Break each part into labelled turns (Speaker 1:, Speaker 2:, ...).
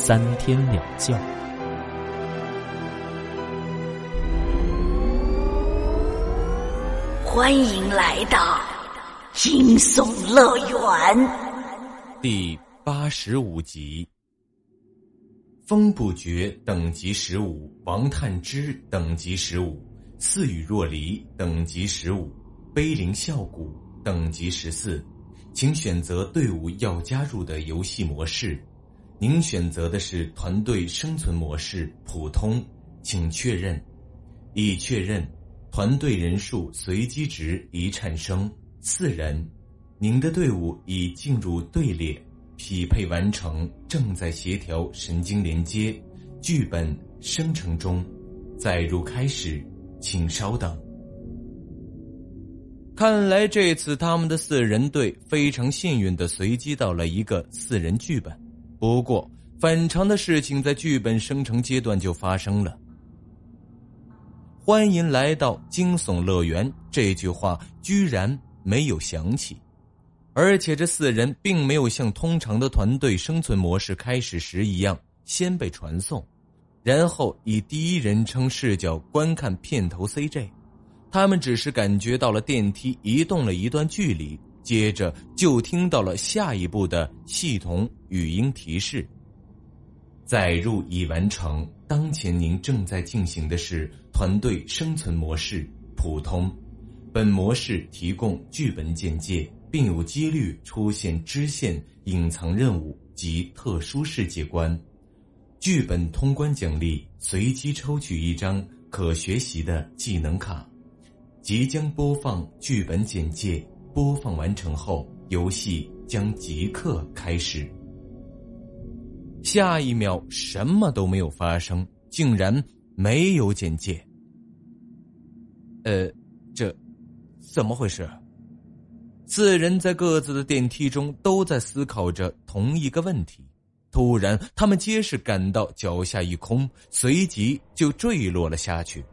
Speaker 1: 三天两觉。
Speaker 2: 欢迎来到惊悚乐园
Speaker 3: 第八十五集。风不绝等级十五，王探之等级十五，似雨若离等级十五，碑林啸谷等级十四，请选择队伍要加入的游戏模式。您选择的是团队生存模式普通，请确认。已确认，团队人数随机值已产生四人，您的队伍已进入队列，匹配完成，正在协调神经连接，剧本生成中，载入开始，请稍等。看来这次他们的四人队非常幸运的随机到了一个四人剧本。不过，反常的事情在剧本生成阶段就发生了。欢迎来到惊悚乐园，这句话居然没有响起，而且这四人并没有像通常的团队生存模式开始时一样先被传送，然后以第一人称视角观看片头 CJ，他们只是感觉到了电梯移动了一段距离。接着就听到了下一步的系统语音提示：载入已完成。当前您正在进行的是团队生存模式普通。本模式提供剧本简介，并有几率出现支线、隐藏任务及特殊世界观。剧本通关奖励：随机抽取一张可学习的技能卡。即将播放剧本简介。播放完成后，游戏将即刻开始。下一秒，什么都没有发生，竟然没有简介。呃，这怎么回事？四人在各自的电梯中都在思考着同一个问题。突然，他们皆是感到脚下一空，随即就坠落了下去。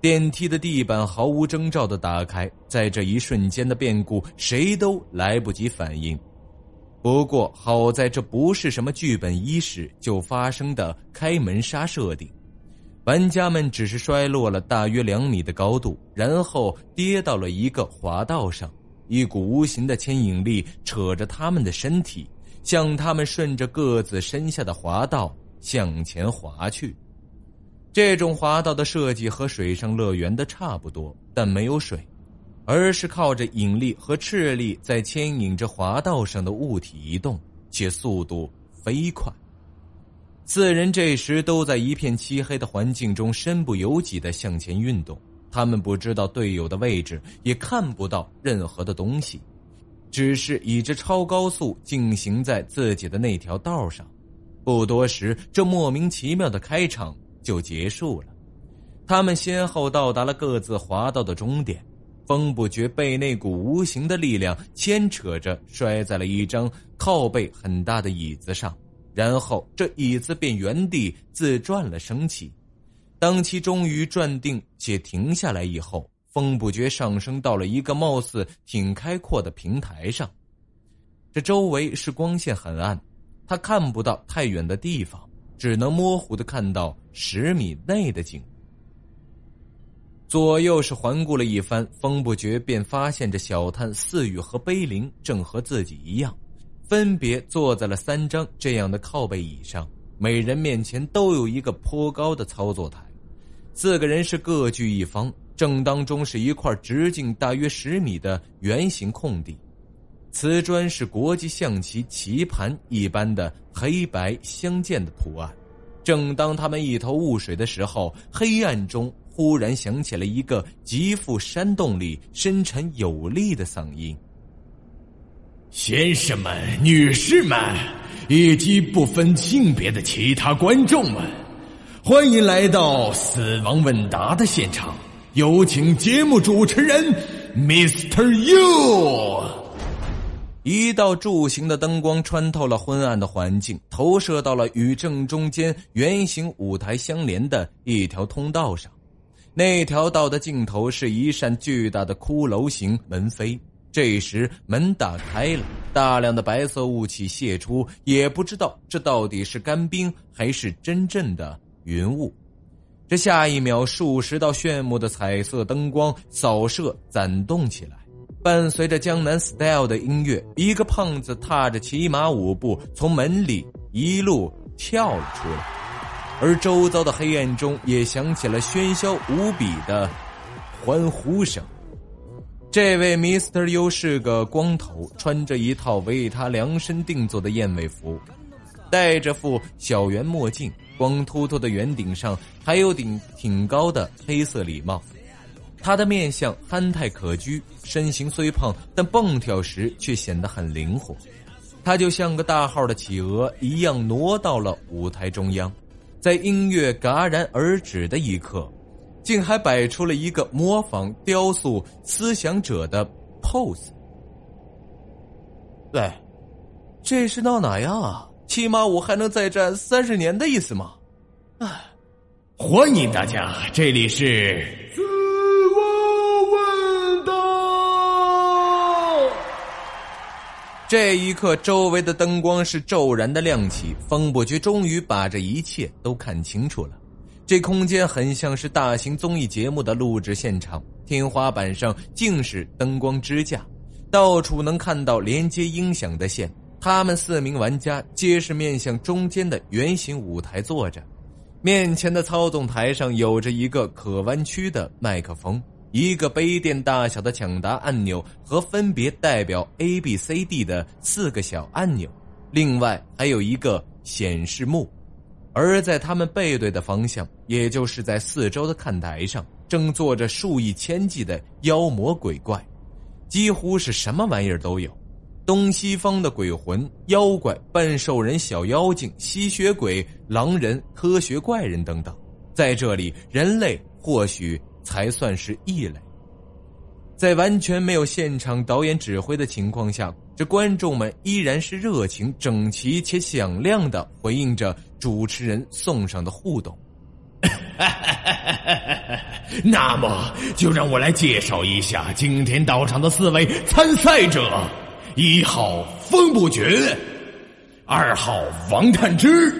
Speaker 3: 电梯的地板毫无征兆的打开，在这一瞬间的变故，谁都来不及反应。不过好在这不是什么剧本伊始就发生的开门杀设定，玩家们只是摔落了大约两米的高度，然后跌到了一个滑道上，一股无形的牵引力扯着他们的身体，向他们顺着各自身下的滑道向前滑去。这种滑道的设计和水上乐园的差不多，但没有水，而是靠着引力和斥力在牵引着滑道上的物体移动，且速度飞快。四人这时都在一片漆黑的环境中身不由己的向前运动，他们不知道队友的位置，也看不到任何的东西，只是以着超高速进行在自己的那条道上。不多时，这莫名其妙的开场。就结束了，他们先后到达了各自滑道的终点。风不觉被那股无形的力量牵扯着，摔在了一张靠背很大的椅子上，然后这椅子便原地自转了升起。当其终于转定且停下来以后，风不觉上升到了一个貌似挺开阔的平台上。这周围是光线很暗，他看不到太远的地方。只能模糊的看到十米内的景，左右是环顾了一番，风不觉便发现着小探、四雨和碑林正和自己一样，分别坐在了三张这样的靠背椅上，每人面前都有一个颇高的操作台，四个人是各据一方，正当中是一块直径大约十米的圆形空地。瓷砖是国际象棋棋盘一般的黑白相间的图案。正当他们一头雾水的时候，黑暗中忽然响起了一个极富煽动力、深沉有力的嗓音：“
Speaker 4: 先生们、女士们，以及不分性别的其他观众们，欢迎来到死亡问答的现场。有请节目主持人 Mr. You。
Speaker 3: 一道柱形的灯光穿透了昏暗的环境，投射到了与正中间圆形舞台相连的一条通道上。那条道的尽头是一扇巨大的骷髅形门扉。这时门打开了，大量的白色雾气泄出，也不知道这到底是干冰还是真正的云雾。这下一秒，数十道炫目的彩色灯光扫射、攒动起来，伴随着江南 style 的音乐，一个胖子踏着骑马舞步从门里一路跳了出来，而周遭的黑暗中也响起了喧嚣无比的欢呼声。这位 Mr. U 是个光头，穿着一套为他量身定做的燕尾服，戴着副小圆墨镜。光秃秃的圆顶上还有顶挺高的黑色礼帽，他的面相憨态可掬，身形虽胖，但蹦跳时却显得很灵活。他就像个大号的企鹅一样挪到了舞台中央，在音乐戛然而止的一刻，竟还摆出了一个模仿雕塑思想者的 pose。喂，这是闹哪样啊？骑马舞还能再战三十年的意思吗？
Speaker 4: 哎，欢迎大家，这里是
Speaker 5: 死亡问答。
Speaker 3: 这一刻，周围的灯光是骤然的亮起，风不觉终于把这一切都看清楚了。这空间很像是大型综艺节目的录制现场，天花板上尽是灯光支架，到处能看到连接音响的线。他们四名玩家皆是面向中间的圆形舞台坐着，面前的操纵台上有着一个可弯曲的麦克风，一个杯垫大小的抢答按钮和分别代表 A、B、C、D 的四个小按钮，另外还有一个显示幕。而在他们背对的方向，也就是在四周的看台上，正坐着数以千计的妖魔鬼怪，几乎是什么玩意儿都有。东西方的鬼魂、妖怪、半兽人、小妖精、吸血鬼、狼人、科学怪人等等，在这里，人类或许才算是异类。在完全没有现场导演指挥的情况下，这观众们依然是热情、整齐且响亮的回应着主持人送上的互动。
Speaker 4: 那么，就让我来介绍一下今天到场的四位参赛者。一号风不绝，二号王探之，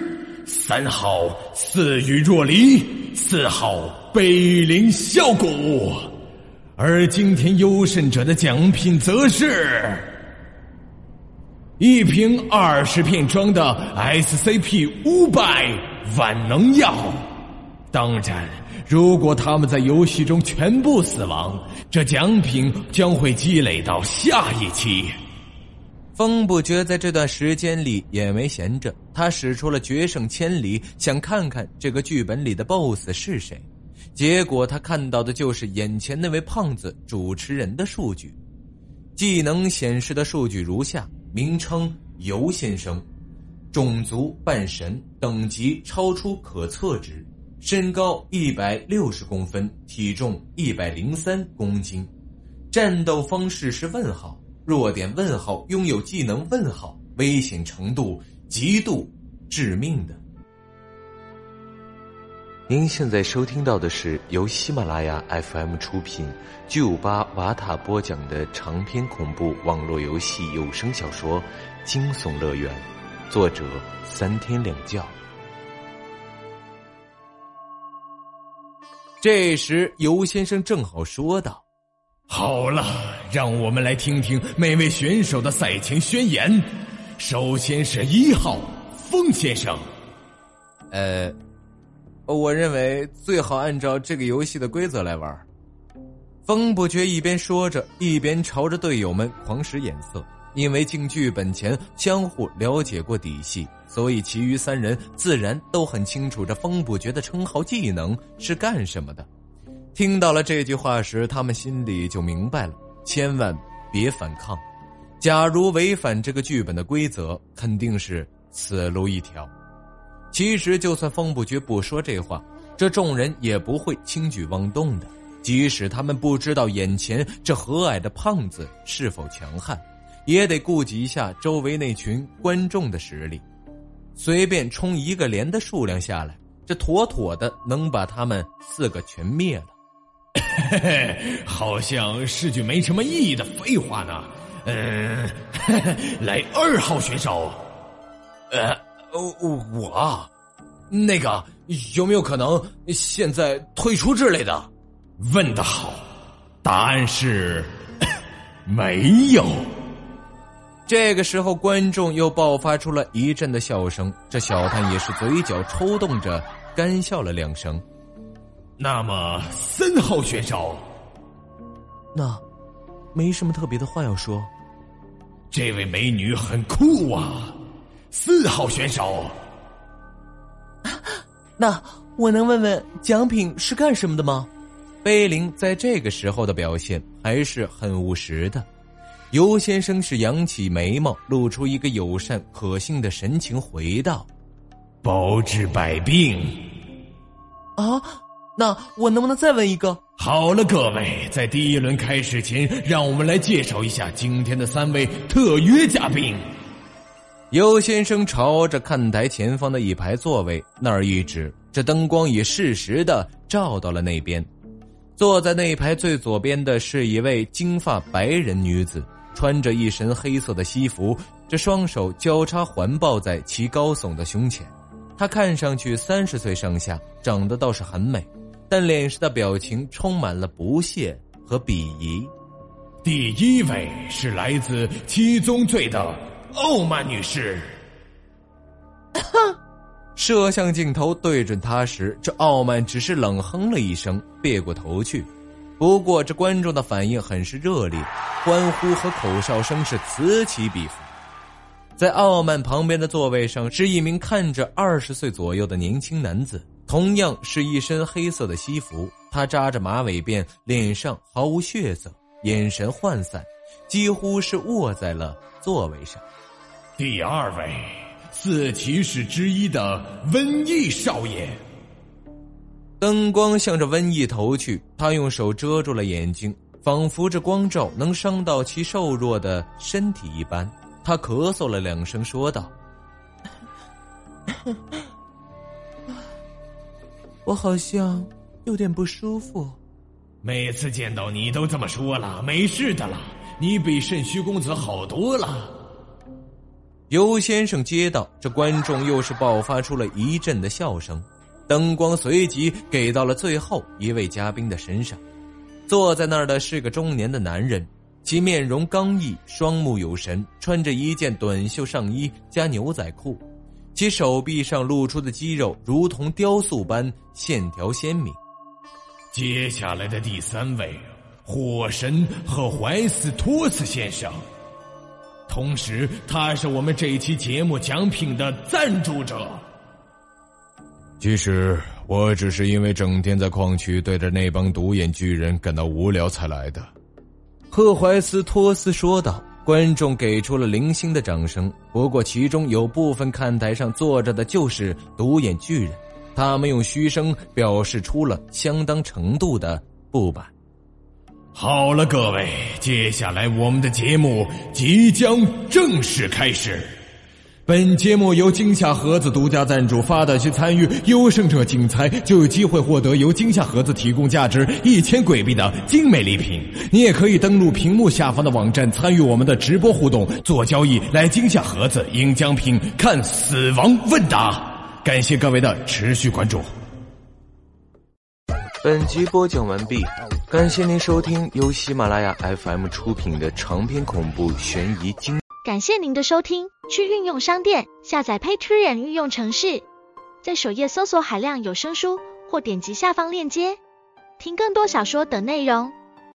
Speaker 4: 三号似雨若离，四号北陵笑谷。而今天优胜者的奖品则是一瓶二十片装的 SCP 五百万能药。当然，如果他们在游戏中全部死亡，这奖品将会积累到下一期。
Speaker 3: 风不觉在这段时间里也没闲着，他使出了决胜千里，想看看这个剧本里的 BOSS 是谁。结果他看到的就是眼前那位胖子主持人的数据，技能显示的数据如下：名称尤先生，种族半神，等级超出可测值，身高一百六十公分，体重一百零三公斤，战斗方式是问号。弱点问号，拥有技能问号，危险程度极度致命的。
Speaker 6: 您现在收听到的是由喜马拉雅 FM 出品、巨五八瓦塔播讲的长篇恐怖网络游戏有声小说《惊悚乐园》，作者三天两觉。
Speaker 3: 这时，尤先生正好说道。
Speaker 4: 好了，让我们来听听每位选手的赛前宣言。首先是一号风先生，
Speaker 3: 呃，我认为最好按照这个游戏的规则来玩。风不觉一边说着，一边朝着队友们狂使眼色。因为进剧本前相互了解过底细，所以其余三人自然都很清楚这风不觉的称号技能是干什么的。听到了这句话时，他们心里就明白了：千万别反抗。假如违反这个剧本的规则，肯定是死路一条。其实，就算风不绝不说这话，这众人也不会轻举妄动的。即使他们不知道眼前这和蔼的胖子是否强悍，也得顾及一下周围那群观众的实力。随便冲一个连的数量下来，这妥妥的能把他们四个全灭了。
Speaker 4: 好像是句没什么意义的废话呢。嗯，来二号选手。
Speaker 3: 呃，我，那个有没有可能现在退出之类的？
Speaker 4: 问的好，答案是没有。
Speaker 3: 这个时候，观众又爆发出了一阵的笑声。这小探也是嘴角抽动着，干笑了两声。
Speaker 4: 那么，三号选手，
Speaker 6: 那没什么特别的话要说。
Speaker 4: 这位美女很酷啊。四号选手，
Speaker 6: 那我能问问奖品是干什么的吗？
Speaker 3: 贝林在这个时候的表现还是很务实的。尤先生是扬起眉毛，露出一个友善可信的神情，回道：“
Speaker 4: 包治百病。”
Speaker 6: 啊，那我能不能再问一个？
Speaker 4: 好了，各位，在第一轮开始前，让我们来介绍一下今天的三位特约嘉宾。
Speaker 3: 尤先生朝着看台前方的一排座位那儿一指，这灯光也适时的照到了那边。坐在那排最左边的是一位金发白人女子。穿着一身黑色的西服，这双手交叉环抱在其高耸的胸前，她看上去三十岁上下，长得倒是很美，但脸上的表情充满了不屑和鄙夷。
Speaker 4: 第一位是来自七宗罪的傲慢女士。
Speaker 3: 摄像镜头对准她时，这傲慢只是冷哼了一声，别过头去。不过，这观众的反应很是热烈，欢呼和口哨声是此起彼伏。在傲慢旁边的座位上是一名看着二十岁左右的年轻男子，同样是一身黑色的西服。他扎着马尾辫，脸上毫无血色，眼神涣散，几乎是卧在了座位上。
Speaker 4: 第二位，四骑士之一的瘟疫少爷。
Speaker 3: 灯光向着瘟疫投去，他用手遮住了眼睛，仿佛这光照能伤到其瘦弱的身体一般。他咳嗽了两声，说道：“
Speaker 6: 我好像有点不舒服。”
Speaker 4: 每次见到你都这么说了，没事的了，你比肾虚公子好多了。
Speaker 3: 尤先生接到，这观众又是爆发出了一阵的笑声。灯光随即给到了最后一位嘉宾的身上，坐在那儿的是个中年的男人，其面容刚毅，双目有神，穿着一件短袖上衣加牛仔裤，其手臂上露出的肌肉如同雕塑般线条鲜明。
Speaker 4: 接下来的第三位，火神和怀斯托斯先生，同时他是我们这一期节目奖品的赞助者。
Speaker 5: 其实我只是因为整天在矿区对着那帮独眼巨人感到无聊才来的。”
Speaker 3: 赫怀斯托斯说道。观众给出了零星的掌声，不过其中有部分看台上坐着的就是独眼巨人，他们用嘘声表示出了相当程度的不满。
Speaker 4: 好了，各位，接下来我们的节目即将正式开始。本节目由惊吓盒子独家赞助，发的去参与优胜者竞猜，就有机会获得由惊吓盒子提供价值一千鬼币的精美礼品。你也可以登录屏幕下方的网站参与我们的直播互动，做交易来惊吓盒子赢奖品，看死亡问答。感谢各位的持续关注。
Speaker 6: 本集播讲完毕，感谢您收听由喜马拉雅 FM 出品的长篇恐怖悬疑惊。
Speaker 7: 感谢您的收听，去运用商店下载 Patreon 运用城市，在首页搜索海量有声书，或点击下方链接听更多小说等内容。